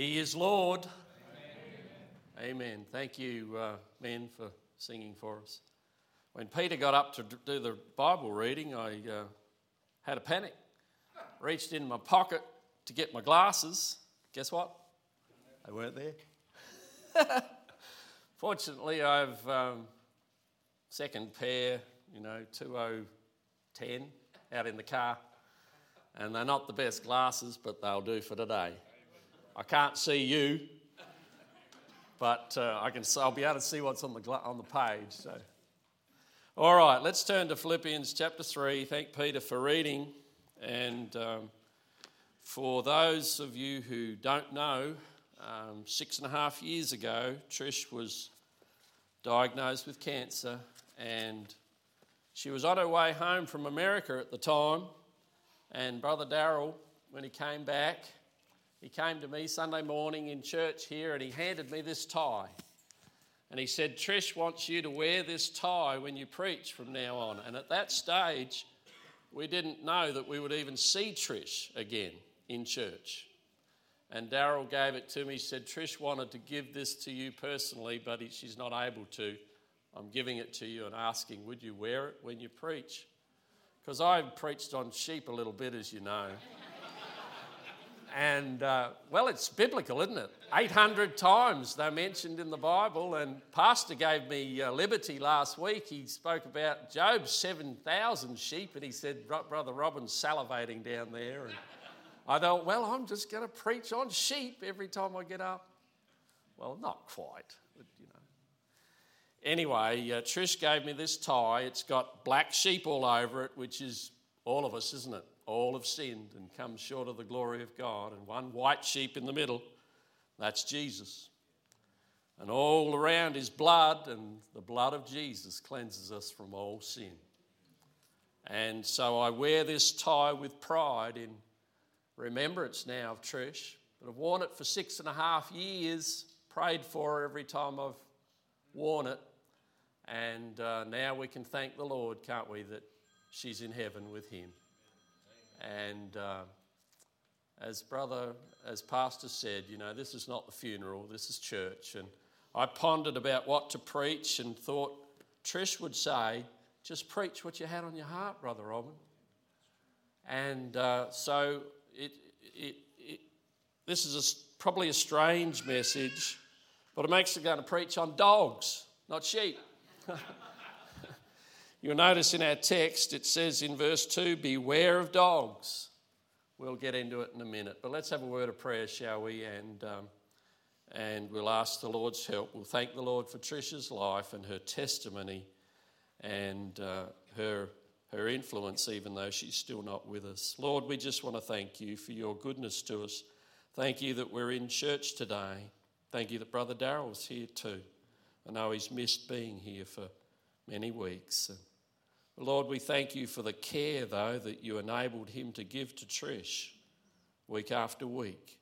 He is Lord. Amen. Amen. Thank you, uh, men, for singing for us. When Peter got up to do the Bible reading, I uh, had a panic. Reached in my pocket to get my glasses. Guess what? They weren't there. Fortunately, I've um, second pair, you know, 2010 out in the car. And they're not the best glasses, but they'll do for today. I can't see you, but uh, I can, I'll be able to see what's on the, on the page. So. All right, let's turn to Philippians chapter 3. Thank Peter for reading. And um, for those of you who don't know, um, six and a half years ago, Trish was diagnosed with cancer, and she was on her way home from America at the time. And Brother Darrell, when he came back, he came to me Sunday morning in church here and he handed me this tie. And he said, Trish wants you to wear this tie when you preach from now on. And at that stage, we didn't know that we would even see Trish again in church. And Daryl gave it to me. He said, Trish wanted to give this to you personally, but she's not able to. I'm giving it to you and asking, would you wear it when you preach? Because I've preached on sheep a little bit, as you know. And uh, well, it's biblical, isn't it? 800 times they're mentioned in the Bible. And Pastor gave me uh, liberty last week. He spoke about Job's 7,000 sheep, and he said, Brother Robin's salivating down there. And I thought, well, I'm just going to preach on sheep every time I get up. Well, not quite. Anyway, uh, Trish gave me this tie. It's got black sheep all over it, which is all of us, isn't it? All have sinned and come short of the glory of God, and one white sheep in the middle, that's Jesus. And all around is blood, and the blood of Jesus cleanses us from all sin. And so I wear this tie with pride in remembrance now of Trish, but I've worn it for six and a half years, prayed for every time I've worn it, and uh, now we can thank the Lord, can't we, that she's in heaven with Him. And uh, as brother, as pastor said, you know, this is not the funeral, this is church. And I pondered about what to preach and thought Trish would say, just preach what you had on your heart, Brother Robin. And uh, so it, it, it, this is a, probably a strange message, but I'm actually going to preach on dogs, not sheep. You'll notice in our text it says in verse 2 Beware of dogs. We'll get into it in a minute, but let's have a word of prayer, shall we? And, um, and we'll ask the Lord's help. We'll thank the Lord for Trisha's life and her testimony and uh, her, her influence, even though she's still not with us. Lord, we just want to thank you for your goodness to us. Thank you that we're in church today. Thank you that Brother Darrell's here too. I know he's missed being here for many weeks. Lord, we thank you for the care, though, that you enabled him to give to Trish week after week,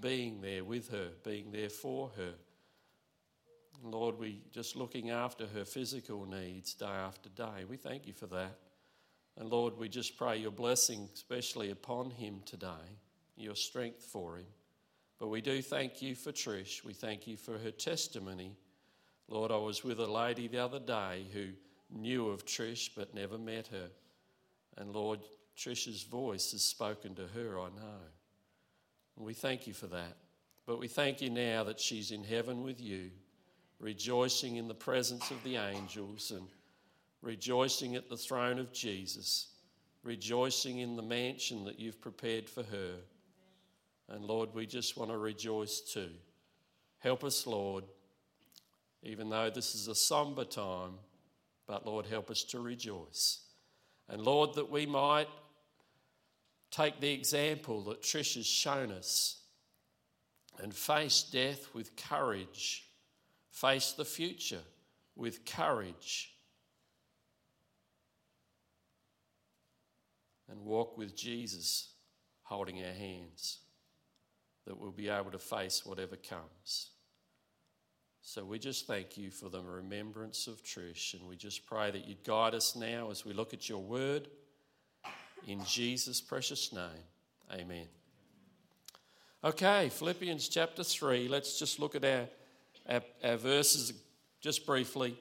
being there with her, being there for her. Lord, we just looking after her physical needs day after day. We thank you for that. And Lord, we just pray your blessing, especially upon him today, your strength for him. But we do thank you for Trish. We thank you for her testimony. Lord, I was with a lady the other day who knew of Trish but never met her. And Lord, Trish's voice has spoken to her, I know. And we thank you for that. But we thank you now that she's in heaven with you, rejoicing in the presence of the angels and rejoicing at the throne of Jesus, rejoicing in the mansion that you've prepared for her. And Lord, we just want to rejoice too. Help us, Lord, even though this is a somber time. But Lord, help us to rejoice. And Lord, that we might take the example that Trish has shown us and face death with courage, face the future with courage, and walk with Jesus holding our hands, that we'll be able to face whatever comes. So we just thank you for the remembrance of Trish, and we just pray that you'd guide us now as we look at your word. In Jesus' precious name, amen. Okay, Philippians chapter 3. Let's just look at our, our, our, verses just briefly.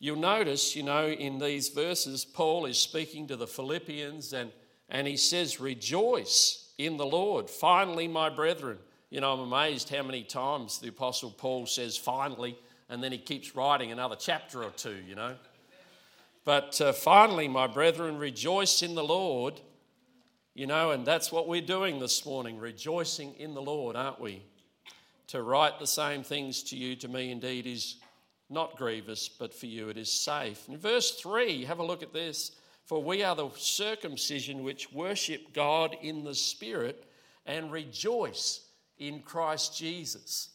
You'll notice, you know, in these verses, Paul is speaking to the Philippians and, and he says, Rejoice in the Lord. Finally, my brethren. You know, I'm amazed how many times the Apostle Paul says finally, and then he keeps writing another chapter or two, you know. But uh, finally, my brethren, rejoice in the Lord. You know, and that's what we're doing this morning, rejoicing in the Lord, aren't we? To write the same things to you, to me indeed, is not grievous, but for you it is safe. In verse 3, have a look at this. For we are the circumcision which worship God in the Spirit and rejoice in Christ Jesus.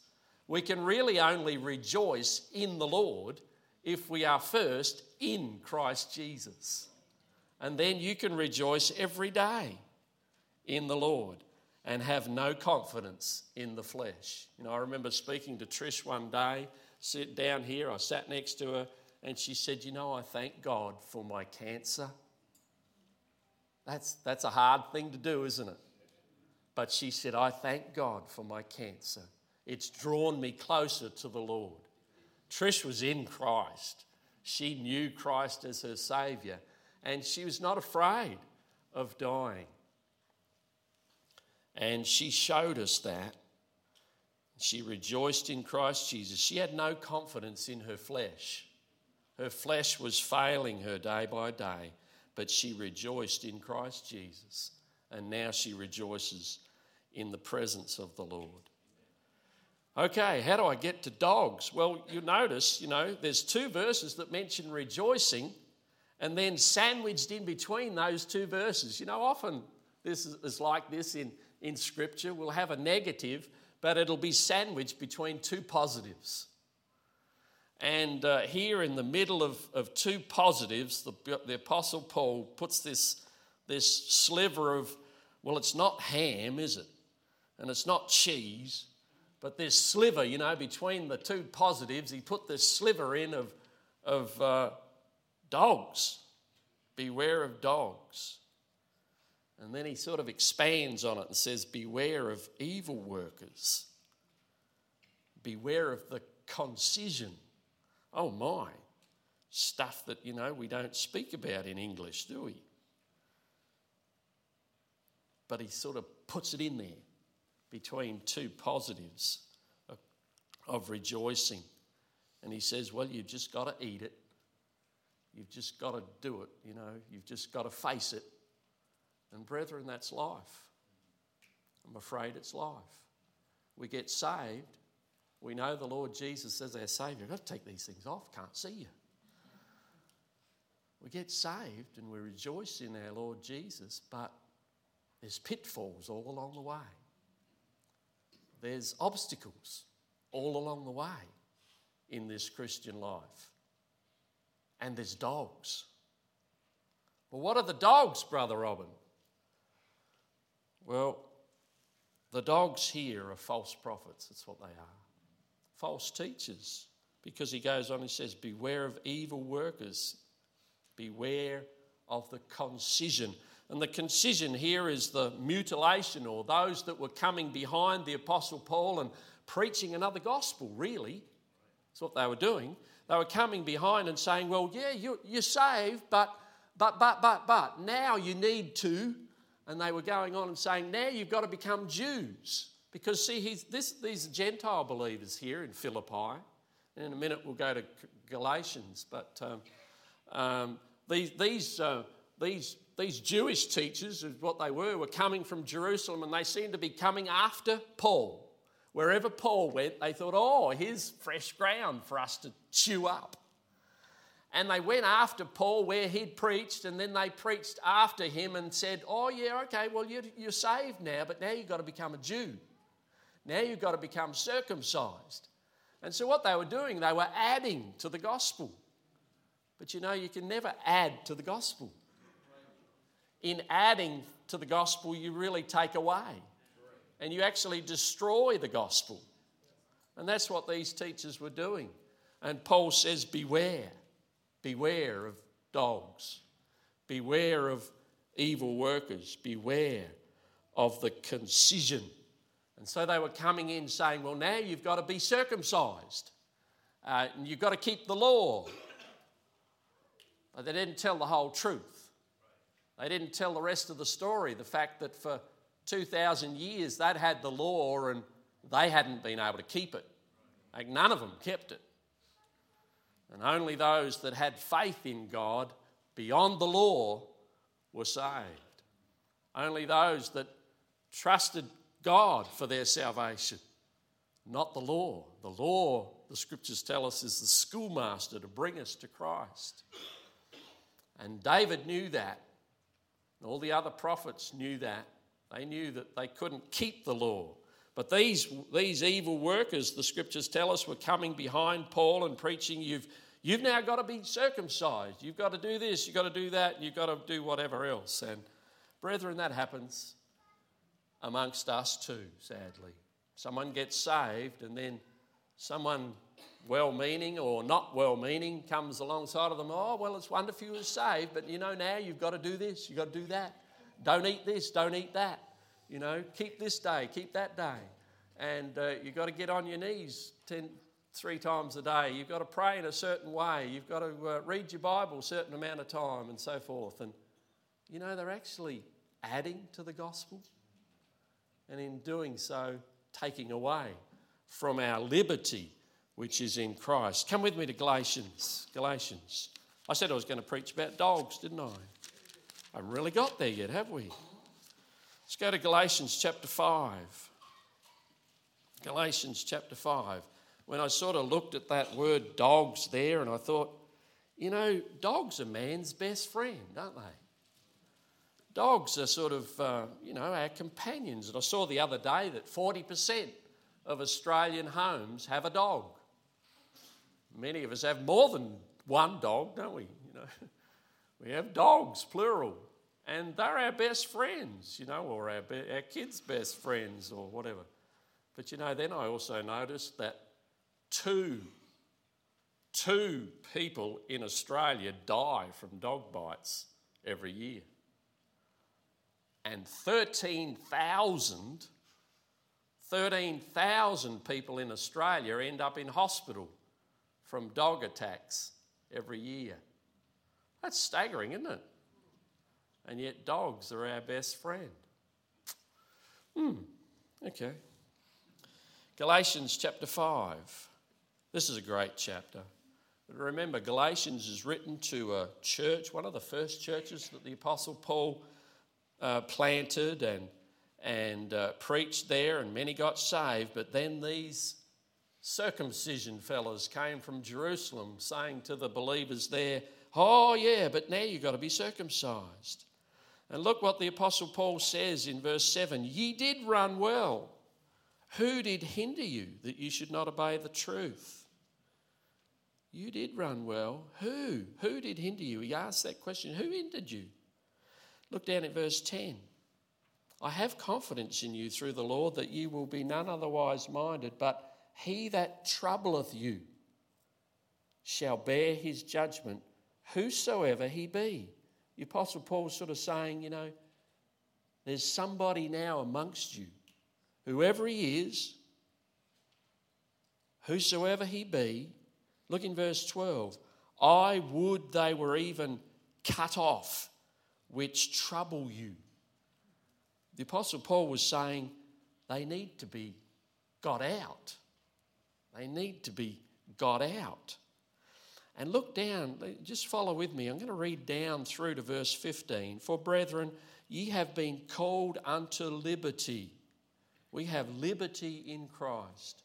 We can really only rejoice in the Lord if we are first in Christ Jesus. And then you can rejoice every day in the Lord and have no confidence in the flesh. You know, I remember speaking to Trish one day, sit down here, I sat next to her, and she said, You know, I thank God for my cancer. That's, that's a hard thing to do, isn't it? But she said, I thank God for my cancer. It's drawn me closer to the Lord. Trish was in Christ. She knew Christ as her Saviour, and she was not afraid of dying. And she showed us that. She rejoiced in Christ Jesus. She had no confidence in her flesh. Her flesh was failing her day by day, but she rejoiced in Christ Jesus. And now she rejoices in the presence of the Lord. Okay, how do I get to dogs? Well, you notice, you know, there's two verses that mention rejoicing, and then sandwiched in between those two verses. You know, often this is like this in in Scripture We'll have a negative, but it'll be sandwiched between two positives. And uh, here in the middle of, of two positives, the, the Apostle Paul puts this, this sliver of, well, it's not ham, is it? And it's not cheese, but this sliver, you know, between the two positives, he put this sliver in of, of uh, dogs. Beware of dogs. And then he sort of expands on it and says, Beware of evil workers. Beware of the concision. Oh my. Stuff that, you know, we don't speak about in English, do we? But he sort of puts it in there between two positives of, rejoicing. And he says, Well, you've just got to eat it. You've just got to do it, you know, you've just got to face it. And brethren, that's life. I'm afraid it's life. We get saved. We know the Lord Jesus as our Savior. I've got to take these things off. Can't see you. We get saved and we rejoice in our Lord Jesus, but there's pitfalls all along the way. There's obstacles all along the way in this Christian life. And there's dogs. Well, what are the dogs, Brother Robin? Well, the dogs here are false prophets. That's what they are. False teachers. Because he goes on and says, Beware of evil workers. Beware of the concision. And the concision here is the mutilation or those that were coming behind the Apostle Paul and preaching another gospel, really. That's what they were doing. They were coming behind and saying, Well, yeah, you're, you're saved, but, but, but, but, but, now you need to and they were going on and saying, now you've got to become Jews. Because, see, this, these Gentile believers here in Philippi, and in a minute we'll go to Galatians, but um, um, these, these, uh, these, these Jewish teachers, is what they were, were coming from Jerusalem and they seemed to be coming after Paul. Wherever Paul went, they thought, oh, here's fresh ground for us to chew up. And they went after Paul where he'd preached, and then they preached after him and said, Oh, yeah, okay, well, you're, you're saved now, but now you've got to become a Jew. Now you've got to become circumcised. And so, what they were doing, they were adding to the gospel. But you know, you can never add to the gospel. In adding to the gospel, you really take away. And you actually destroy the gospel. And that's what these teachers were doing. And Paul says, Beware. Beware of dogs. Beware of evil workers. Beware of the concision. And so they were coming in saying, Well, now you've got to be circumcised. Uh, and you've got to keep the law. But they didn't tell the whole truth. They didn't tell the rest of the story the fact that for 2,000 years they'd had the law and they hadn't been able to keep it. Like none of them kept it. And only those that had faith in God beyond the law were saved. Only those that trusted God for their salvation, not the law. The law, the scriptures tell us, is the schoolmaster to bring us to Christ. And David knew that. All the other prophets knew that. They knew that they couldn't keep the law. But these, these evil workers, the scriptures tell us, were coming behind Paul and preaching, You've, you've now got to be circumcised. You've got to do this, you've got to do that, you've got to do whatever else. And, brethren, that happens amongst us too, sadly. Someone gets saved, and then someone well meaning or not well meaning comes alongside of them. Oh, well, it's wonderful you were saved, but you know, now you've got to do this, you've got to do that. Don't eat this, don't eat that. You know, keep this day, keep that day. And uh, you've got to get on your knees ten, three times a day. You've got to pray in a certain way. You've got to uh, read your Bible a certain amount of time and so forth. And, you know, they're actually adding to the gospel. And in doing so, taking away from our liberty which is in Christ. Come with me to Galatians. Galatians. I said I was going to preach about dogs, didn't I? I haven't really got there yet, have we? Let's go to Galatians chapter 5. Galatians chapter 5. When I sort of looked at that word dogs there, and I thought, you know, dogs are man's best friend, aren't they? Dogs are sort of, uh, you know, our companions. And I saw the other day that 40% of Australian homes have a dog. Many of us have more than one dog, don't we? You know, we have dogs, plural, and they're our best friends, you know, or our, be- our kids' best friends, or whatever. But you know, then I also noticed that two, two people in Australia die from dog bites every year, and 13,000 13,000 people in Australia end up in hospital from dog attacks every year. That's staggering, isn't it? And yet, dogs are our best friend. Hmm, okay. Galatians chapter 5. This is a great chapter. Remember, Galatians is written to a church, one of the first churches that the Apostle Paul uh, planted and, and uh, preached there, and many got saved. But then these circumcision fellas came from Jerusalem saying to the believers there, Oh, yeah, but now you've got to be circumcised. And look what the Apostle Paul says in verse 7 Ye did run well. Who did hinder you that you should not obey the truth? You did run well. Who? Who did hinder you? He asked that question. Who hindered you? Look down at verse 10. I have confidence in you through the Lord that you will be none otherwise minded, but he that troubleth you shall bear his judgment, whosoever he be. The Apostle Paul's sort of saying, you know, there's somebody now amongst you, whoever he is, whosoever he be. Look in verse 12. I would they were even cut off, which trouble you. The Apostle Paul was saying they need to be got out. They need to be got out. And look down, just follow with me. I'm going to read down through to verse 15. For brethren, ye have been called unto liberty. We have liberty in Christ,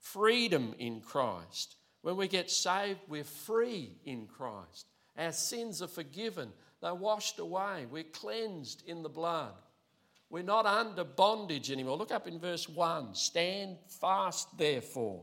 freedom in Christ. When we get saved, we're free in Christ. Our sins are forgiven, they're washed away, we're cleansed in the blood. We're not under bondage anymore. Look up in verse 1 Stand fast, therefore,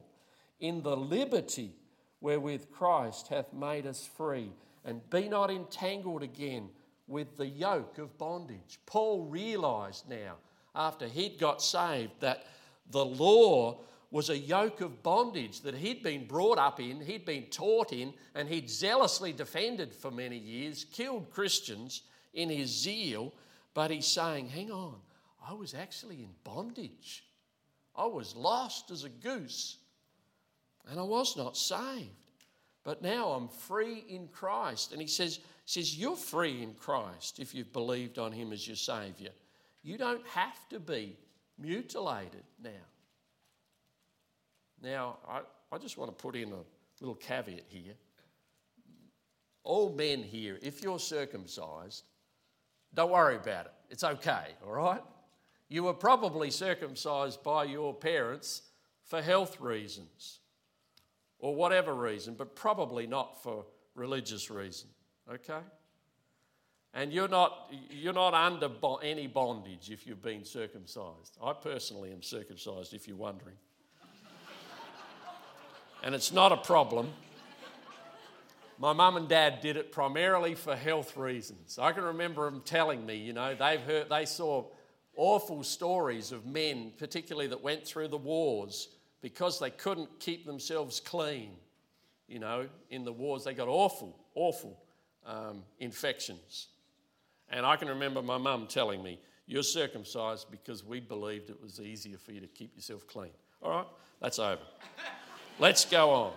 in the liberty wherewith Christ hath made us free, and be not entangled again with the yoke of bondage. Paul realized now, after he'd got saved, that the law was a yoke of bondage that he'd been brought up in, he'd been taught in, and he'd zealously defended for many years, killed Christians in his zeal but he's saying, hang on, I was actually in bondage I was lost as a goose and I was not saved. But now I'm free in Christ. And he says, says, You're free in Christ if you've believed on him as your Saviour. You don't have to be mutilated now. Now, I, I just want to put in a little caveat here. All men here, if you're circumcised, don't worry about it. It's okay, all right? You were probably circumcised by your parents for health reasons or whatever reason, but probably not for religious reason, okay? And you're not, you're not under any bondage if you've been circumcised. I personally am circumcised, if you're wondering. and it's not a problem. My mum and dad did it primarily for health reasons. I can remember them telling me, you know, they've heard, they saw awful stories of men, particularly that went through the wars, because they couldn't keep themselves clean. You know, in the wars, they got awful, awful um, infections. And I can remember my mum telling me, You're circumcised because we believed it was easier for you to keep yourself clean. All right, that's over. Let's go on.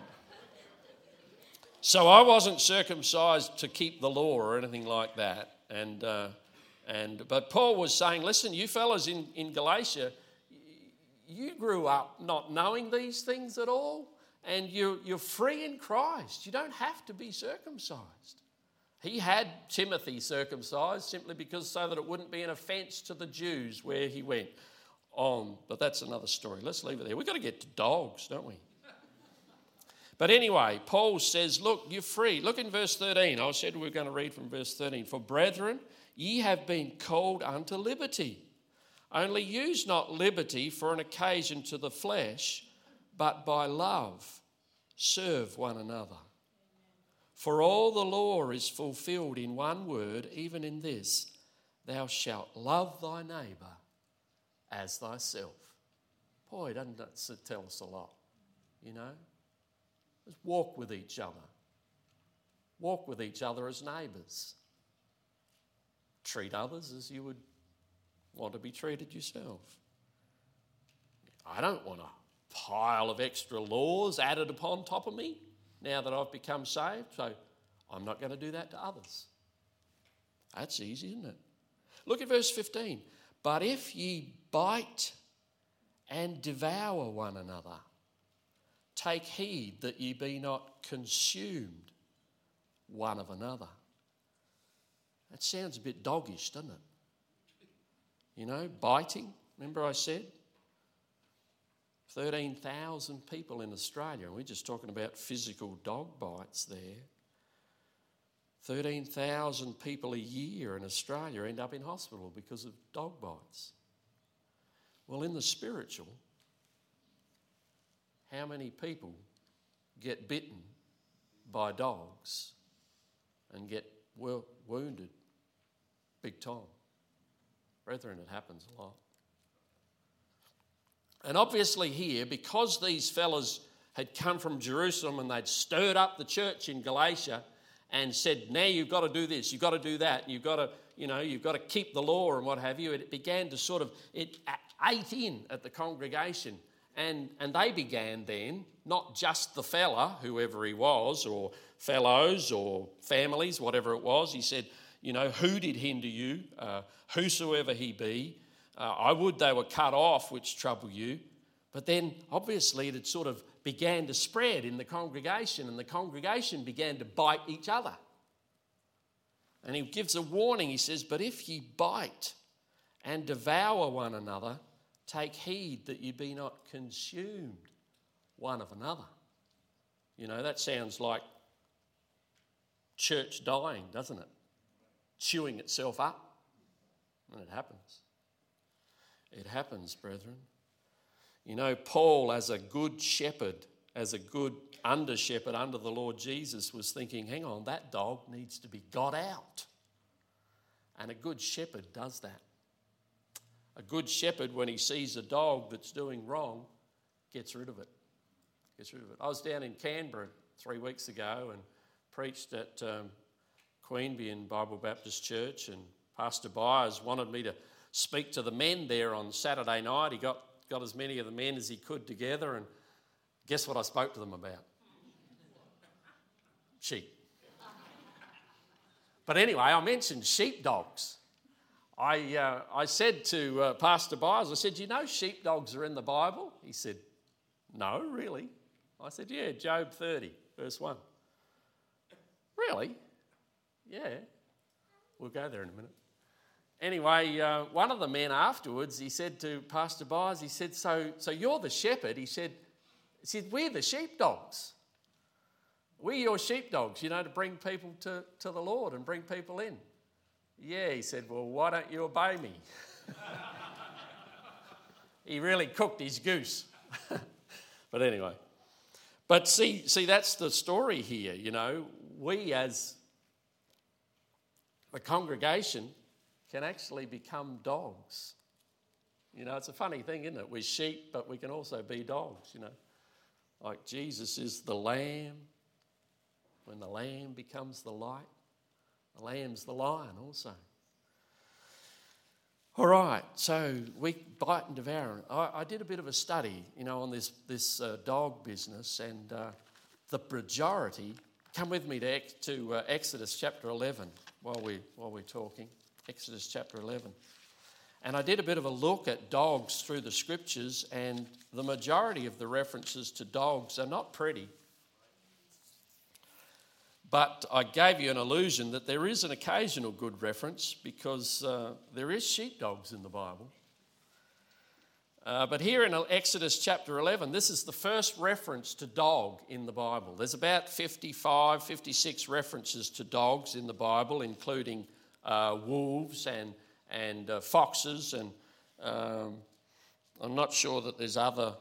So I wasn't circumcised to keep the law or anything like that. And, uh, and, but Paul was saying, Listen, you fellas in, in Galatia, you grew up not knowing these things at all, and you're, you're free in Christ. You don't have to be circumcised. He had Timothy circumcised simply because so that it wouldn't be an offense to the Jews where he went on. But that's another story. Let's leave it there. We've got to get to dogs, don't we? But anyway, Paul says, Look, you're free. Look in verse 13. I said we are going to read from verse 13. For brethren, ye have been called unto liberty. Only use not liberty for an occasion to the flesh, but by love serve one another. For all the law is fulfilled in one word, even in this Thou shalt love thy neighbour as thyself. Boy, doesn't that tell us a lot? You know? Let's walk with each other. Walk with each other as neighbours. Treat others as you would want to be treated yourself. I don't want a pile of extra laws added upon top of me now that I've become saved, so I'm not going to do that to others. That's easy, isn't it? Look at verse 15. But if ye bite and devour one another, take heed that ye be not consumed one of another. That sounds a bit doggish, doesn't it? You know, biting. Remember I said? 13,000 people in Australia, and we're just talking about physical dog bites there. 13,000 people a year in Australia end up in hospital because of dog bites. Well, in the spiritual, how many people get bitten by dogs and get wounded big time? Brethren, it happens a lot. And obviously, here, because these fellas had come from Jerusalem and they'd stirred up the church in Galatia and said, Now you've got to do this, you've got to do that, you've got to, you know, you've got to keep the law and what have you. It began to sort of, it ate in at the congregation. And, and they began then, not just the fella, whoever he was, or fellows or families, whatever it was. He said, You know, who did hinder you? Uh, whosoever he be. Uh, I would they were cut off, which trouble you. But then obviously it had sort of began to spread in the congregation, and the congregation began to bite each other. And he gives a warning. He says, But if ye bite and devour one another, take heed that you be not consumed one of another. You know, that sounds like church dying, doesn't it? Chewing itself up. And it happens. It happens, brethren. You know, Paul, as a good shepherd, as a good under shepherd under the Lord Jesus, was thinking, hang on, that dog needs to be got out. And a good shepherd does that. A good shepherd, when he sees a dog that's doing wrong, gets rid of it. Gets rid of it. I was down in Canberra three weeks ago and preached at um, Queanbeyan Bible Baptist Church, and Pastor Byers wanted me to speak to the men there on Saturday night. He got, got as many of the men as he could together, and guess what I spoke to them about? Sheep. But anyway, I mentioned sheepdogs. I, uh, I said to uh, Pastor Byers, I said, You know, sheepdogs are in the Bible? He said, No, really? I said, Yeah, Job 30, verse 1. Really? Yeah. We'll go there in a minute. Anyway, uh, one of the men afterwards, he said to Pastor Byers, he said, So, so you're the shepherd? He said, he said, We're the sheepdogs. We're your sheepdogs, you know, to bring people to, to the Lord and bring people in. Yeah, he said, Well, why don't you obey me? he really cooked his goose. but anyway. But see, see, that's the story here, you know. We as the congregation can actually become dogs. You know, it's a funny thing, isn't it? We're sheep, but we can also be dogs, you know. Like Jesus is the lamb. When the lamb becomes the light, the lamb's the lion also. All right, so we bite and devour. I, I did a bit of a study, you know, on this, this uh, dog business, and uh, the majority, come with me to, to uh, Exodus chapter 11 while, we, while we're talking. Exodus chapter 11. And I did a bit of a look at dogs through the scriptures, and the majority of the references to dogs are not pretty. But I gave you an illusion that there is an occasional good reference because uh, there is sheepdogs in the Bible. Uh, but here in Exodus chapter 11, this is the first reference to dog in the Bible. There's about 55, 56 references to dogs in the Bible, including uh, wolves and, and uh, foxes. And um, I'm not sure that there's other,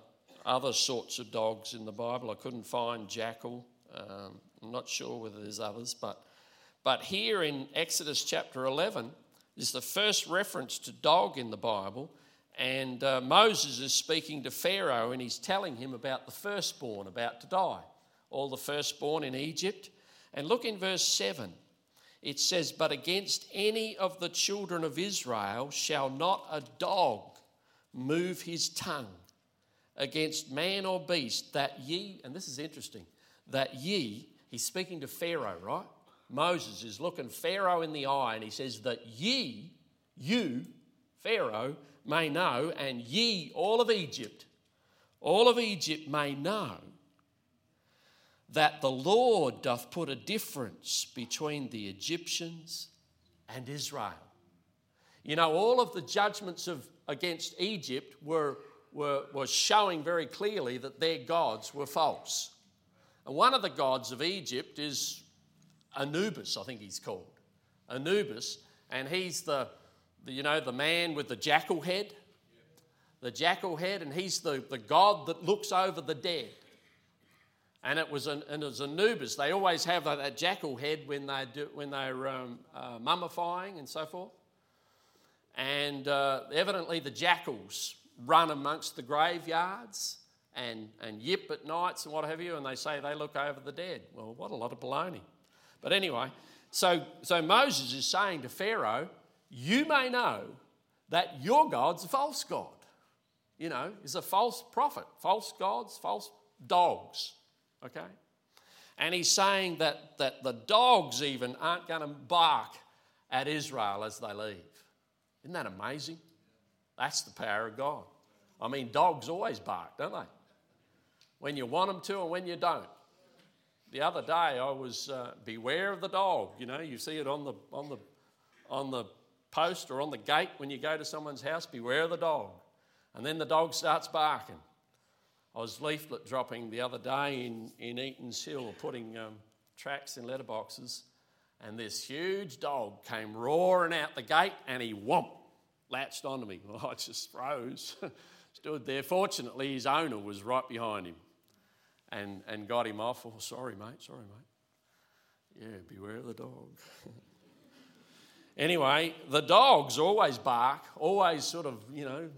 other sorts of dogs in the Bible. I couldn't find jackal. Um, I'm not sure whether there's others. But, but here in Exodus chapter 11 is the first reference to dog in the Bible. And uh, Moses is speaking to Pharaoh and he's telling him about the firstborn about to die, all the firstborn in Egypt. And look in verse 7. It says, But against any of the children of Israel shall not a dog move his tongue against man or beast, that ye, and this is interesting, that ye, he's speaking to Pharaoh, right? Moses is looking Pharaoh in the eye and he says, That ye, you, Pharaoh, may know, and ye, all of Egypt, all of Egypt may know that the Lord doth put a difference between the Egyptians and Israel. You know, all of the judgments of, against Egypt were, were, were showing very clearly that their gods were false. And one of the gods of Egypt is Anubis, I think he's called. Anubis, and he's the, the, you know, the man with the jackal head, the jackal head, and he's the, the god that looks over the dead. And it was an, and it was Anubis. They always have that, that jackal head when, they do, when they're um, uh, mummifying and so forth. And uh, evidently the jackals run amongst the graveyards and, and yip at nights and what have you, and they say they look over the dead. Well, what a lot of baloney. But anyway, so, so Moses is saying to Pharaoh, you may know that your God's a false God. You know, is a false prophet, false gods, false dogs. Okay? And he's saying that, that the dogs even aren't going to bark at Israel as they leave. Isn't that amazing? That's the power of God. I mean, dogs always bark, don't they? When you want them to and when you don't. The other day, I was uh, beware of the dog. You know, you see it on the on the on the post or on the gate when you go to someone's house, beware of the dog. And then the dog starts barking. I was leaflet dropping the other day in, in Eaton's Hill, putting um, tracks in letterboxes, and this huge dog came roaring out the gate and he whomp, latched onto me. Well, I just froze, stood there. Fortunately, his owner was right behind him and, and got him off. Oh, sorry, mate, sorry, mate. Yeah, beware of the dog. Anyway, the dogs always bark, always sort of, you know,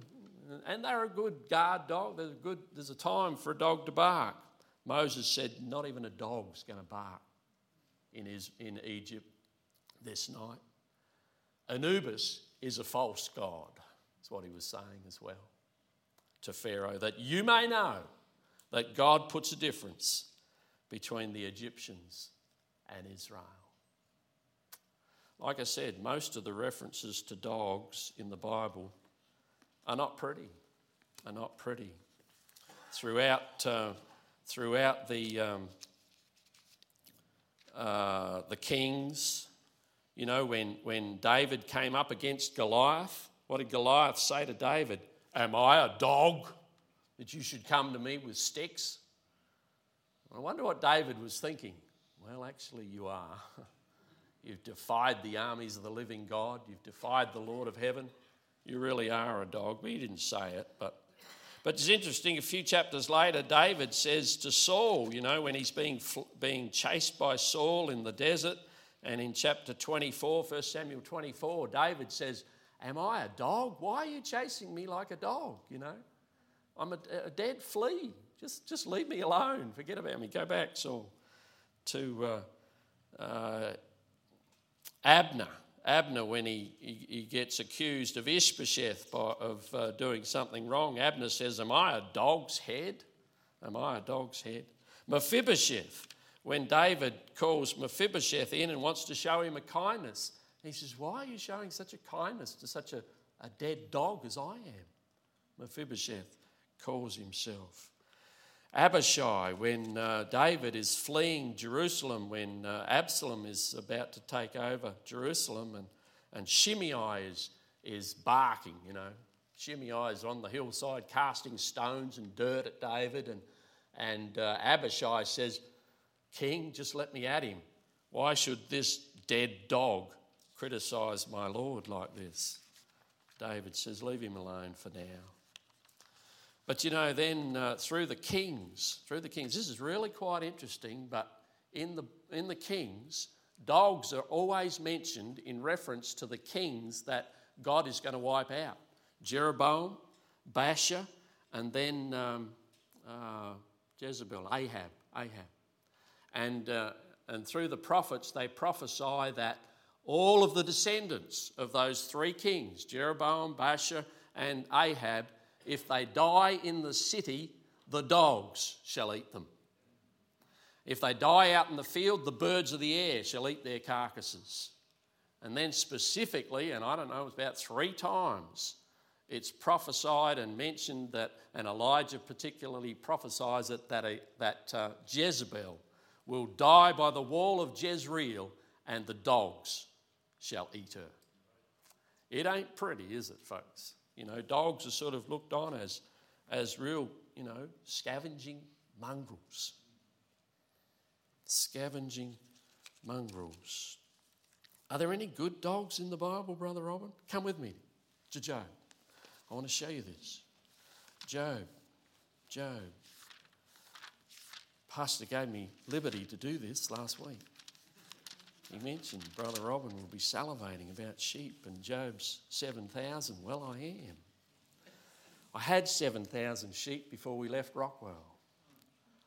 and they're a good guard dog. There's a, good, there's a time for a dog to bark. Moses said, Not even a dog's going to bark in, his, in Egypt this night. Anubis is a false god, that's what he was saying as well. to Pharaoh, that you may know that God puts a difference between the Egyptians and Israel. Like I said, most of the references to dogs in the Bible are not pretty, are not pretty. Throughout, uh, throughout the, um, uh, the kings, you know, when, when David came up against Goliath, what did Goliath say to David? Am I a dog that you should come to me with sticks? I wonder what David was thinking. Well, actually, you are. You've defied the armies of the living God. You've defied the Lord of heaven. You really are a dog. But he didn't say it. But, but it's interesting, a few chapters later, David says to Saul, you know, when he's being, being chased by Saul in the desert, and in chapter 24, 1 Samuel 24, David says, Am I a dog? Why are you chasing me like a dog? You know, I'm a, a dead flea. Just, just leave me alone. Forget about me. Go back, Saul, to uh, uh, Abner. Abner, when he, he, he, gets accused of Ishbosheth by, of uh, doing something wrong, Abner says, Am I a dog's head? Am I a dog's head? Mephibosheth, when David calls Mephibosheth in and wants to show him a kindness, he says, Why are you showing such a kindness to such a, a dead dog as I am? Mephibosheth calls himself. Abishai, when uh, David is fleeing Jerusalem, when uh, Absalom is about to take over Jerusalem, and, and Shimei is, is barking, you know. Shimei is on the hillside casting stones and dirt at David, and, and uh, Abishai says, King, just let me at him. Why should this dead dog criticize my Lord like this? David says, Leave him alone for now. But you know, then uh, through the kings, through the kings, this is really quite interesting, but in the, in the kings, dogs are always mentioned in reference to the kings that God is going to wipe out Jeroboam, Baasha, and then um, uh, Jezebel, Ahab. Ahab. And, uh, and through the prophets, they prophesy that all of the descendants of those three kings, Jeroboam, Baasha, and Ahab, if they die in the city, the dogs shall eat them. If they die out in the field, the birds of the air shall eat their carcasses. And then, specifically, and I don't know, about three times, it's prophesied and mentioned that, and Elijah particularly prophesies it, that, a, that uh, Jezebel will die by the wall of Jezreel, and the dogs shall eat her. It ain't pretty, is it, folks? You know, dogs are sort of looked on as, as real, you know, scavenging mongrels. Scavenging mongrels. Are there any good dogs in the Bible, Brother Robin? Come with me to Job. I want to show you this. Job. Job. Pastor gave me liberty to do this last week. He mentioned Brother Robin will be salivating about sheep and Job's 7,000. Well, I am. I had 7,000 sheep before we left Rockwell.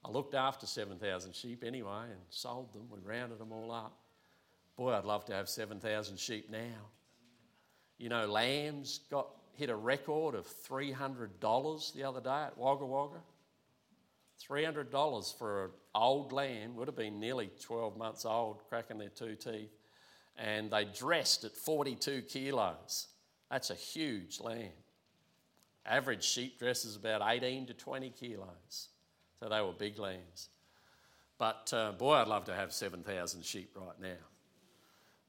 I looked after 7,000 sheep anyway and sold them. We rounded them all up. Boy, I'd love to have 7,000 sheep now. You know, lambs got hit a record of $300 the other day at Wagga Wagga. $300 for an old lamb, would have been nearly 12 months old, cracking their two teeth, and they dressed at 42 kilos. That's a huge lamb. Average sheep dress is about 18 to 20 kilos. So they were big lambs. But uh, boy, I'd love to have 7,000 sheep right now.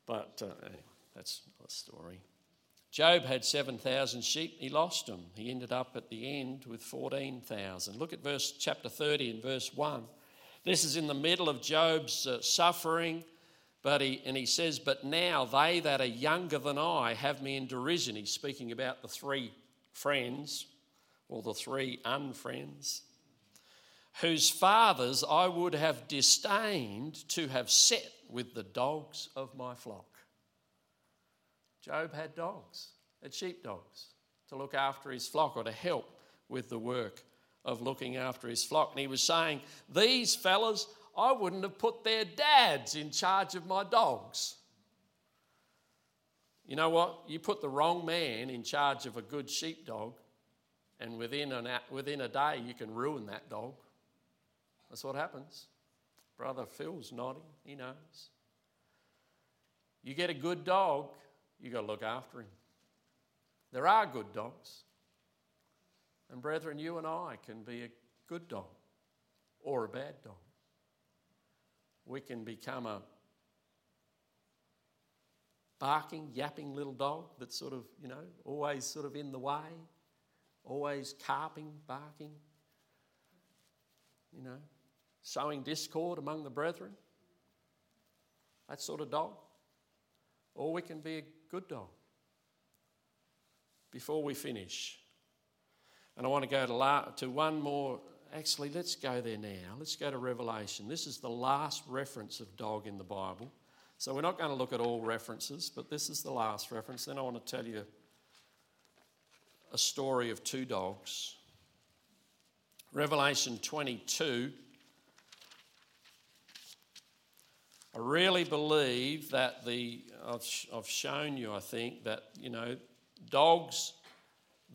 But uh, anyway, that's a story. Job had 7,000 sheep, he lost them. He ended up at the end with 14,000. Look at verse chapter 30 and verse 1. This is in the middle of Job's uh, suffering, but he, and he says, But now they that are younger than I have me in derision. He's speaking about the three friends, or the three unfriends, whose fathers I would have disdained to have set with the dogs of my flock. Job had dogs, had sheepdogs to look after his flock or to help with the work of looking after his flock. And he was saying, These fellas, I wouldn't have put their dads in charge of my dogs. You know what? You put the wrong man in charge of a good sheepdog, And within, an, within a day, you can ruin that dog. That's what happens. Brother Phil's nodding, he knows. You get a good dog, you got to look after him. There are good dogs. And brethren, you and I can be a good dog or a bad dog. We can become a barking, yapping little dog that's sort of, you know, always sort of in the way, always carping, barking, you know, sowing discord among the brethren. That sort of dog. Or we can be a good dog. Before we finish, and I want to go to, la- to one more. Actually, let's go there now. Let's go to Revelation. This is the last reference of dog in the Bible. So we're not going to look at all references, but this is the last reference. Then I want to tell you a story of two dogs. Revelation 22. I really believe that the, I've, I've shown you, I think, that, you know, dogs,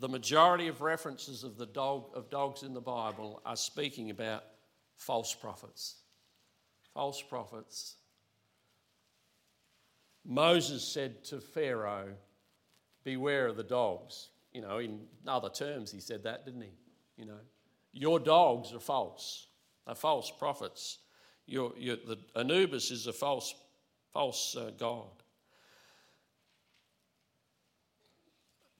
the majority of references of the dog, of dogs in the Bible are speaking about false prophets. False prophets Moses said to Pharaoh, Beware of the dogs. You know, in other terms, he said that, didn't he? You know, your dogs are false. They're false prophets. Your, your, the, Anubis is a false, false uh, god.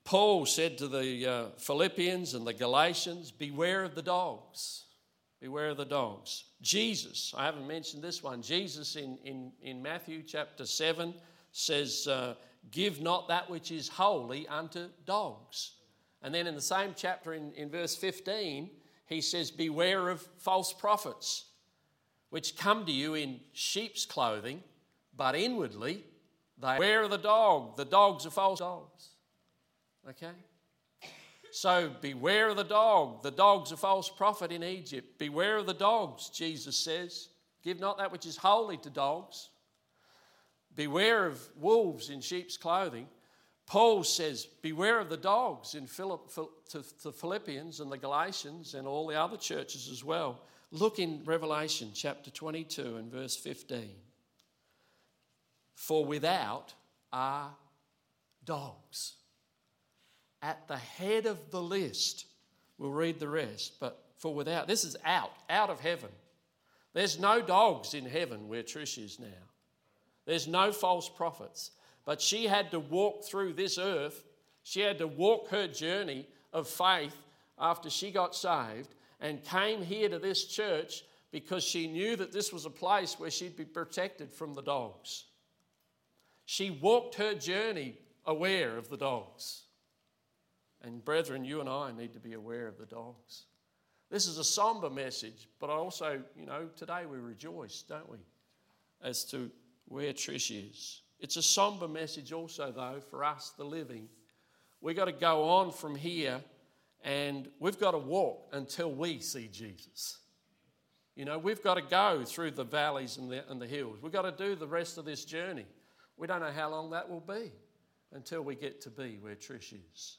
Paul said to the uh, Philippians and the Galatians, Beware of the dogs. Beware of the dogs. Jesus, I haven't mentioned this one. Jesus in, in, in Matthew chapter 7 says, uh, Give not that which is holy unto dogs. And then in the same chapter, in, in verse 15, he says, Beware of false prophets, which come to you in sheep's clothing, but inwardly they wear the dog. The dogs are false dogs. Okay? So beware of the dog. The dog's a false prophet in Egypt. Beware of the dogs, Jesus says. Give not that which is holy to dogs. Beware of wolves in sheep's clothing. Paul says, Beware of the dogs in Philip, to the Philippians and the Galatians and all the other churches as well. Look in Revelation chapter 22 and verse 15. For without are dogs. At the head of the list, we'll read the rest, but for without, this is out, out of heaven. There's no dogs in heaven where Trish is now. There's no false prophets. But she had to walk through this earth. She had to walk her journey of faith after she got saved and came here to this church because she knew that this was a place where she'd be protected from the dogs. She walked her journey aware of the dogs. And, brethren, you and I need to be aware of the dogs. This is a somber message, but I also, you know, today we rejoice, don't we, as to where Trish is. It's a somber message, also, though, for us, the living. We've got to go on from here and we've got to walk until we see Jesus. You know, we've got to go through the valleys and the, and the hills. We've got to do the rest of this journey. We don't know how long that will be until we get to be where Trish is.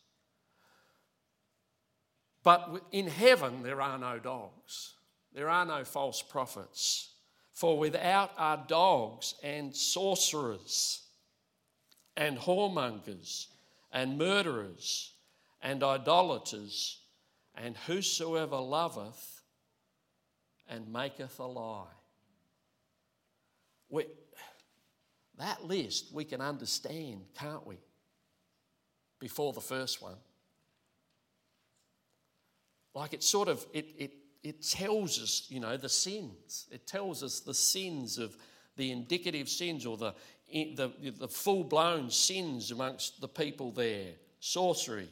But in heaven, there are no dogs, there are no false prophets. For without are dogs and sorcerers and whoremongers and murderers and idolaters and whosoever loveth and maketh a lie. We, that list we can understand, can't we? Before the first one. Like it sort of, it, it it tells us, you know, the sins. It tells us the sins of the indicative sins or the, the, the full blown sins amongst the people there sorcery,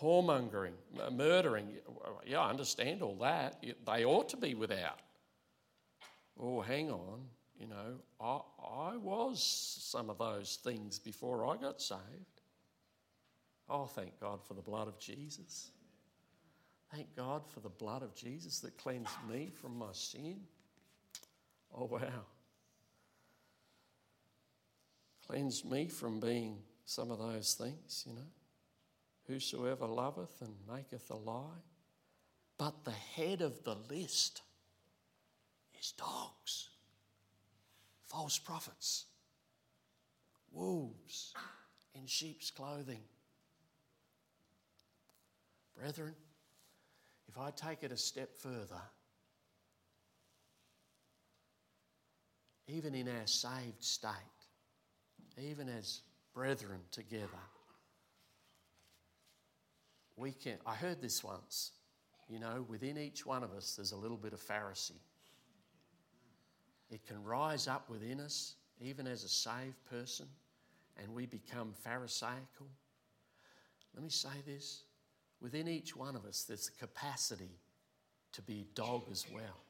whoremongering, uh, murdering. Yeah, I understand all that. They ought to be without. Oh, hang on. You know, I, I was some of those things before I got saved. Oh, thank God for the blood of Jesus. Thank God for the blood of Jesus that cleansed me from my sin. Oh, wow. Cleansed me from being some of those things, you know. Whosoever loveth and maketh a lie. But the head of the list is dogs, false prophets, wolves in sheep's clothing. Brethren, if I take it a step further, even in our saved state, even as brethren together, we can. I heard this once. You know, within each one of us, there's a little bit of Pharisee. It can rise up within us, even as a saved person, and we become Pharisaical. Let me say this within each one of us, there's a capacity to be dog as well,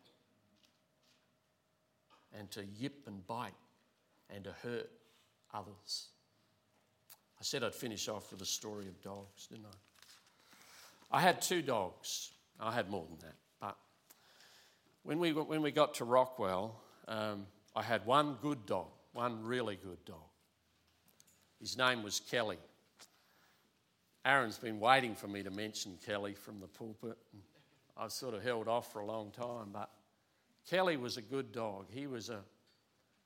and to yip and bite, and to hurt others. I said I'd finish off with a story of dogs, didn't I? I had two dogs. I had more than that. But when we, when we got to Rockwell, um, I had one good dog, one really good dog. His name was Kelly. Aaron's been waiting for me to mention Kelly from the pulpit. I've sort of held off for a long time, but Kelly was a good dog. He was a,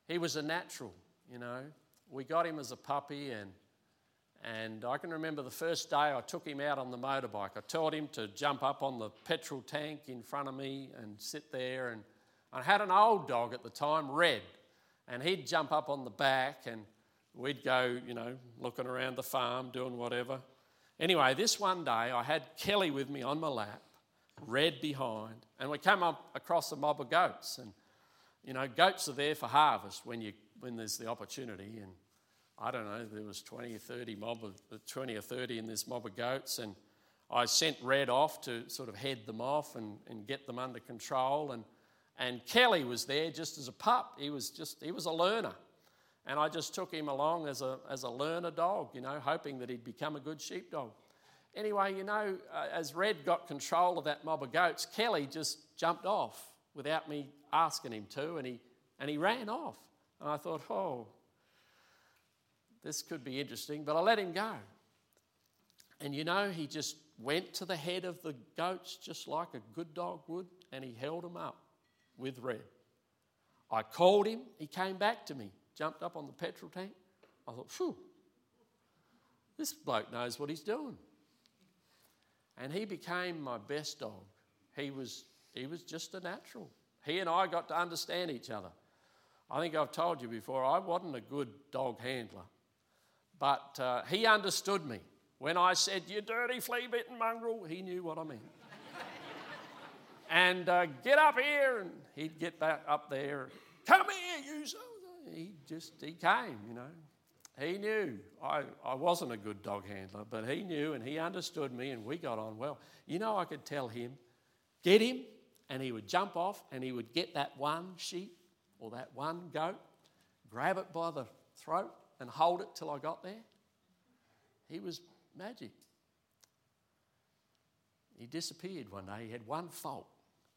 he was a natural, you know. We got him as a puppy, and, and I can remember the first day I took him out on the motorbike. I taught him to jump up on the petrol tank in front of me and sit there. And I had an old dog at the time, Red, and he'd jump up on the back, and we'd go, you know, looking around the farm, doing whatever. Anyway, this one day I had Kelly with me on my lap, Red behind, and we came up across a mob of goats. And, you know, goats are there for harvest when, you, when there's the opportunity. And I don't know, there was 20 or 30 mob of, 20 or 30 in this mob of goats. And I sent Red off to sort of head them off and, and get them under control. And, and Kelly was there just as a pup. He was just, he was a learner. And I just took him along as a, as a learner dog, you know, hoping that he'd become a good sheepdog. Anyway, you know, uh, as Red got control of that mob of goats, Kelly just jumped off without me asking him to, and he, and he ran off. And I thought, oh, this could be interesting, but I let him go. And you know, he just went to the head of the goats just like a good dog would, and he held them up with Red. I called him, he came back to me jumped up on the petrol tank. I thought, phew, this bloke knows what he's doing. And he became my best dog. He was, he was just a natural. He and I got to understand each other. I think I've told you before, I wasn't a good dog handler, but uh, he understood me. When I said, You dirty flea bitten mongrel, he knew what I meant. and uh, get up here, and he'd get back up there. Come here, you he just, he came, you know. He knew I, I wasn't a good dog handler, but he knew and he understood me and we got on well. You know, I could tell him, get him, and he would jump off and he would get that one sheep or that one goat, grab it by the throat and hold it till I got there. He was magic. He disappeared one day. He had one fault.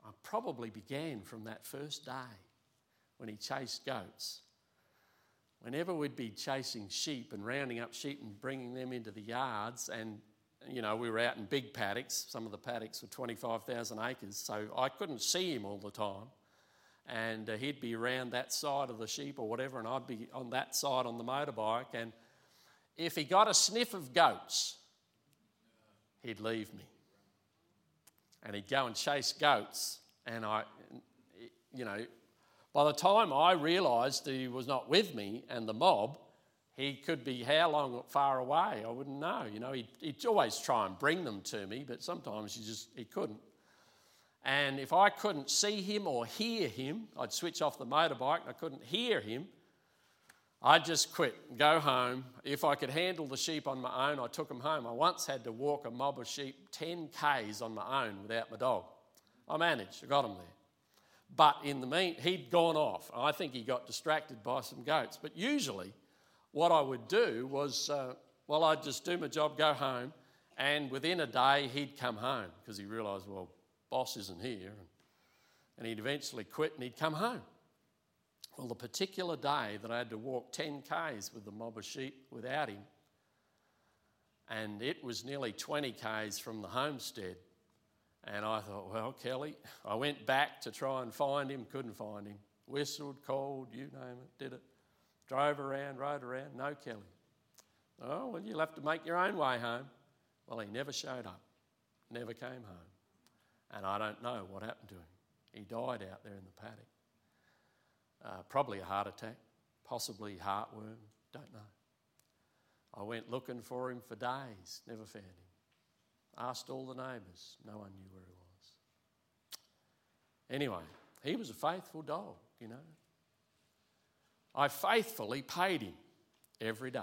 I probably began from that first day when he chased goats whenever we'd be chasing sheep and rounding up sheep and bringing them into the yards, and you know, we were out in big paddocks. Some of the paddocks were 25,000 acres, so I couldn't see him all the time. And uh, he'd be around that side of the sheep or whatever, and I'd be on that side on the motorbike. And if he got a sniff of goats, he'd leave me. And he'd go and chase goats. And I, you know, by the time I realised he was not with me and the mob, he could be how long far away? I wouldn't know. You know, he'd, he'd always try and bring them to me, but sometimes he just he couldn't. And if I couldn't see him or hear him, I'd switch off the motorbike and I couldn't hear him. I'd just quit, go home. If I could handle the sheep on my own, I took them home. I once had to walk a mob of sheep 10 Ks on my own without my dog. I managed, I got them there. But in the mean, he'd gone off. I think he got distracted by some goats. But usually, what I would do was, uh, well, I'd just do my job, go home, and within a day, he'd come home because he realised, well, boss isn't here. And he'd eventually quit and he'd come home. Well, the particular day that I had to walk 10 Ks with the mob of sheep without him, and it was nearly 20 k's from the homestead. And I thought, well, Kelly, I went back to try and find him, couldn't find him. Whistled, called, you name it, did it. Drove around, rode around, no Kelly. Oh, well, you'll have to make your own way home. Well, he never showed up, never came home. And I don't know what happened to him. He died out there in the paddock. Uh, probably a heart attack, possibly heartworm, don't know. I went looking for him for days, never found him. Asked all the neighbours, no one knew where he was. Anyway, he was a faithful dog, you know. I faithfully paid him every day.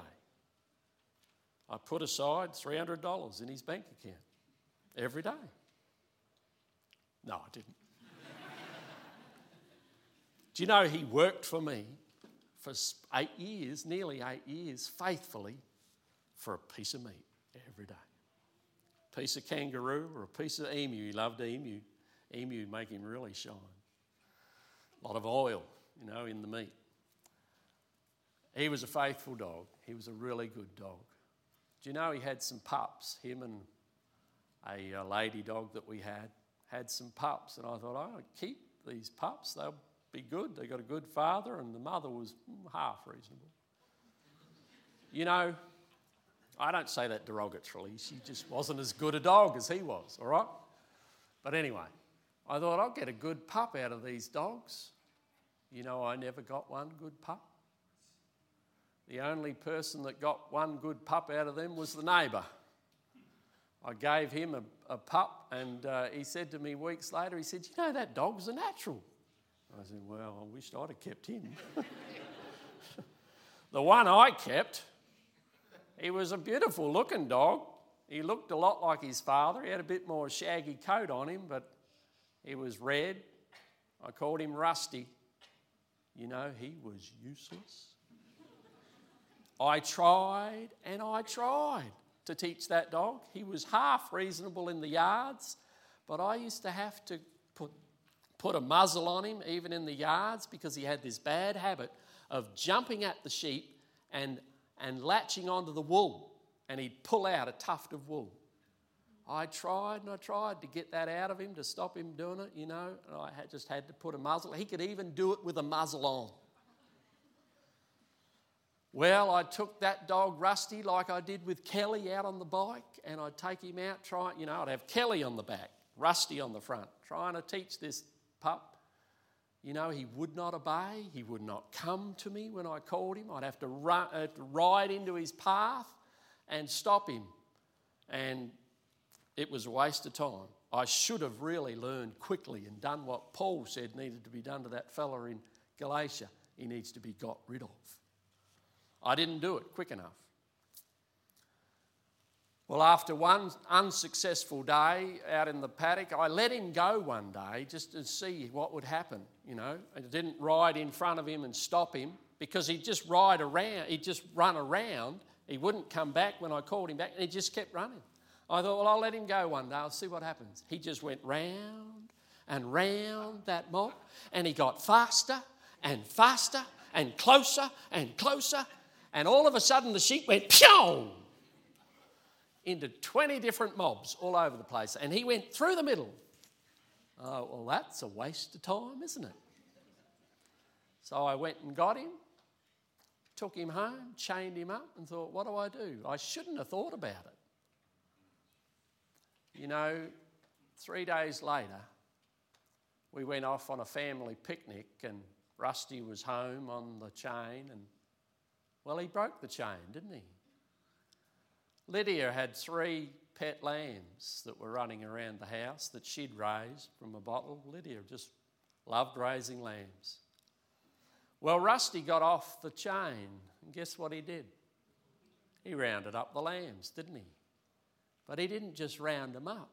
I put aside $300 in his bank account every day. No, I didn't. Do you know he worked for me for eight years, nearly eight years, faithfully for a piece of meat every day? A piece of kangaroo or a piece of emu. He loved emu. Emu make him really shine. A lot of oil, you know, in the meat. He was a faithful dog. He was a really good dog. Do you know he had some pups? Him and a lady dog that we had had some pups. And I thought, oh, keep these pups. They'll be good. They got a good father, and the mother was half reasonable. You know, I don't say that derogatorily. She just wasn't as good a dog as he was, all right? But anyway, I thought I'll get a good pup out of these dogs. You know, I never got one good pup. The only person that got one good pup out of them was the neighbour. I gave him a, a pup, and uh, he said to me weeks later, he said, You know, that dog's a natural. I said, Well, I wished I'd have kept him. the one I kept, he was a beautiful looking dog. He looked a lot like his father. He had a bit more shaggy coat on him, but he was red. I called him Rusty. You know, he was useless. I tried and I tried to teach that dog. He was half reasonable in the yards, but I used to have to put, put a muzzle on him, even in the yards, because he had this bad habit of jumping at the sheep and, and latching onto the wool, and he'd pull out a tuft of wool. I tried and I tried to get that out of him to stop him doing it, you know. and I had, just had to put a muzzle. He could even do it with a muzzle on. Well, I took that dog Rusty like I did with Kelly out on the bike, and I'd take him out, try, you know, I'd have Kelly on the back, Rusty on the front, trying to teach this pup. You know, he would not obey. He would not come to me when I called him. I'd have to, run, have uh, to ride into his path and stop him. And it was a waste of time. I should have really learned quickly and done what Paul said needed to be done to that fella in Galatia. He needs to be got rid of. I didn't do it quick enough. Well, after one unsuccessful day out in the paddock, I let him go one day just to see what would happen. You know, I didn't ride in front of him and stop him because he'd just ride around, he'd just run around. He wouldn't come back when I called him back, and he just kept running. I thought, well, I'll let him go one day, I'll see what happens. He just went round and round that mob, and he got faster and faster and closer and closer and all of a sudden the sheep went pew into 20 different mobs all over the place. And he went through the middle. Oh, well, that's a waste of time, isn't it? So I went and got him, took him home, chained him up, and thought, what do I do? I shouldn't have thought about it. You know, three days later, we went off on a family picnic, and Rusty was home on the chain, and well, he broke the chain, didn't he? Lydia had three pet lambs that were running around the house that she'd raised from a bottle. Lydia just loved raising lambs. Well, Rusty got off the chain, and guess what he did? He rounded up the lambs, didn't he? But he didn't just round them up.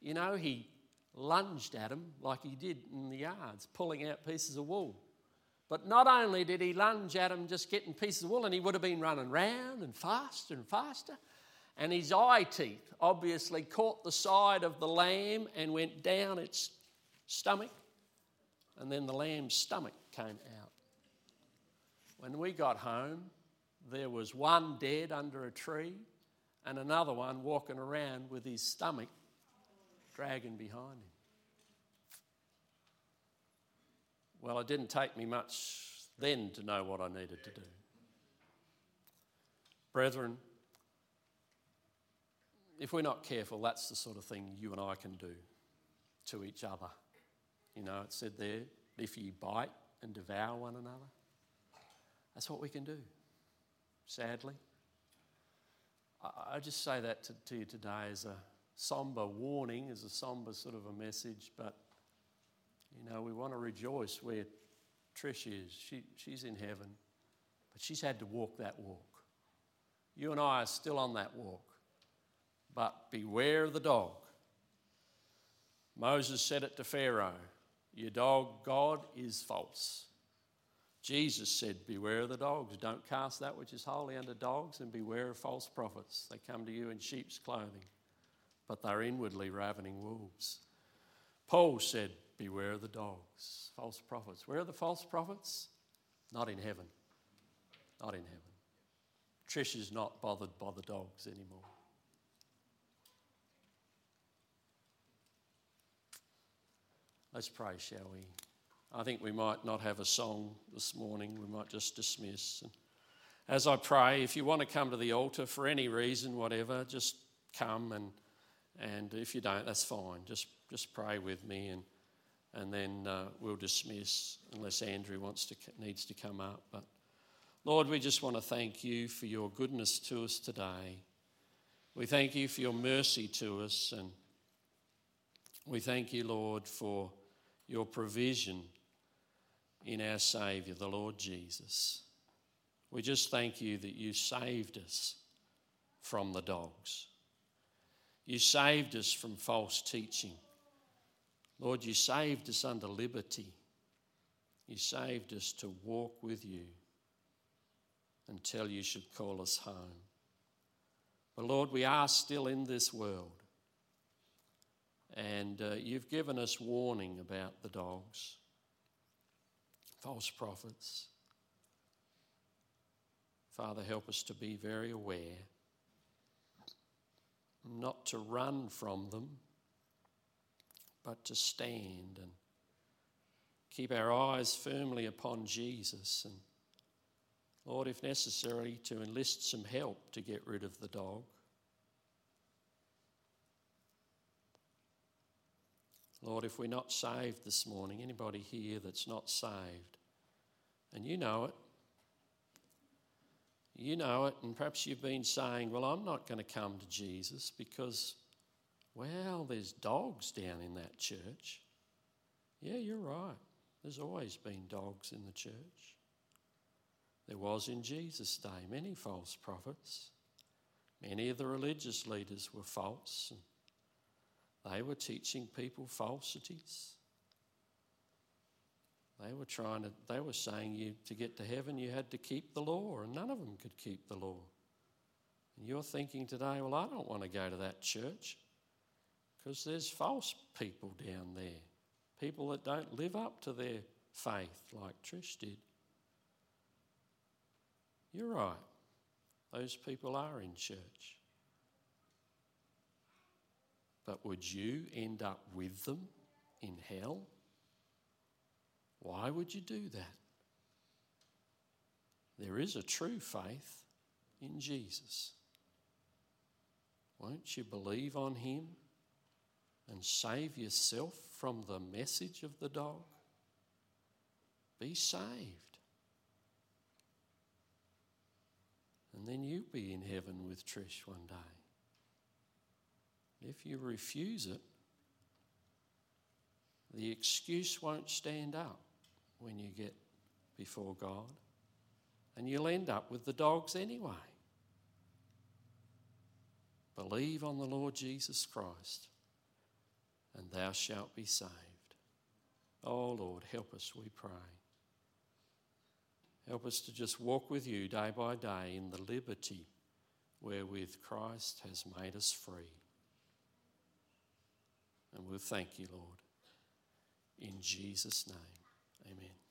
You know, he lunged at them like he did in the yards, pulling out pieces of wool. But not only did he lunge at him just getting pieces of wool, and he would have been running round and faster and faster. And his eye teeth obviously caught the side of the lamb and went down its stomach. And then the lamb's stomach came out. When we got home, there was one dead under a tree and another one walking around with his stomach dragging behind him. Well, it didn't take me much then to know what I needed to do. Brethren, if we're not careful, that's the sort of thing you and I can do to each other. You know, it said there, if you bite and devour one another, that's what we can do, sadly. I, just say that to, to you today as a somber warning, as a somber sort of a message, but you know, we want to rejoice where Trish is. She, she's in heaven, but she's had to walk that walk. You and I are still on that walk, but beware of the dog. Moses said it to Pharaoh Your dog, God, is false. Jesus said, Beware of the dogs. Don't cast that which is holy under dogs, and beware of false prophets. They come to you in sheep's clothing, but they're inwardly ravening wolves. Paul said, Beware of the dogs, false prophets. Where are the false prophets? Not in heaven. Not in heaven. Trish is not bothered by the dogs anymore. Let's pray, shall we? I think we might not have a song this morning. We might just dismiss. And as I pray, if you want to come to the altar for any reason, whatever, just come. And, and if you don't, that's fine. Just, just pray with me, and, and then uh, we'll dismiss unless Andrew wants to, needs to come up. But Lord, we just want to thank you for your goodness to us today. We thank you for your mercy to us, and we thank you, Lord, for your provision in our Saviour, the Lord Jesus. We just thank you that you saved us from the dogs. You saved us from false teaching. Lord, you saved us under liberty. You saved us to walk with you until you should call us home. But Lord, we are still in this world. And uh, you've given us warning about the dogs false prophets. Father, help us to be very aware, not to run from them, but to stand and keep our eyes firmly upon Jesus. And Lord, if necessary, to enlist some help to get rid of the dog. Lord, if we're not saved this morning, anybody here that's not saved, and you know it, you know it, and perhaps you've been saying, Well, I'm not going to come to Jesus because, well, there's dogs down in that church. Yeah, you're right. There's always been dogs in the church. There was in Jesus' day many false prophets. Many of the religious leaders were false. They were teaching people falsities. They were trying to, they were saying you to get to heaven you had to keep the law, and none of them could keep the law. And you're thinking today, well, I don't want to go to that church because there's false people down there, people that don't live up to their faith like Trish did. You're right, those people are in church. But would you end up with them in hell? Why would you do that? There is a true faith in Jesus. Won't you believe on him and save yourself from the message of the dog? Be saved. And then you'll be in heaven with Trish one day. If you refuse it, the excuse won't stand up when you get before God, and you'll end up with the dogs anyway. Believe on the Lord Jesus Christ, and thou shalt be saved. Oh Lord, help us, we pray. Help us to just walk with you day by day in the liberty wherewith Christ has made us free. And we'll thank you, Lord. In Jesus' name, amen.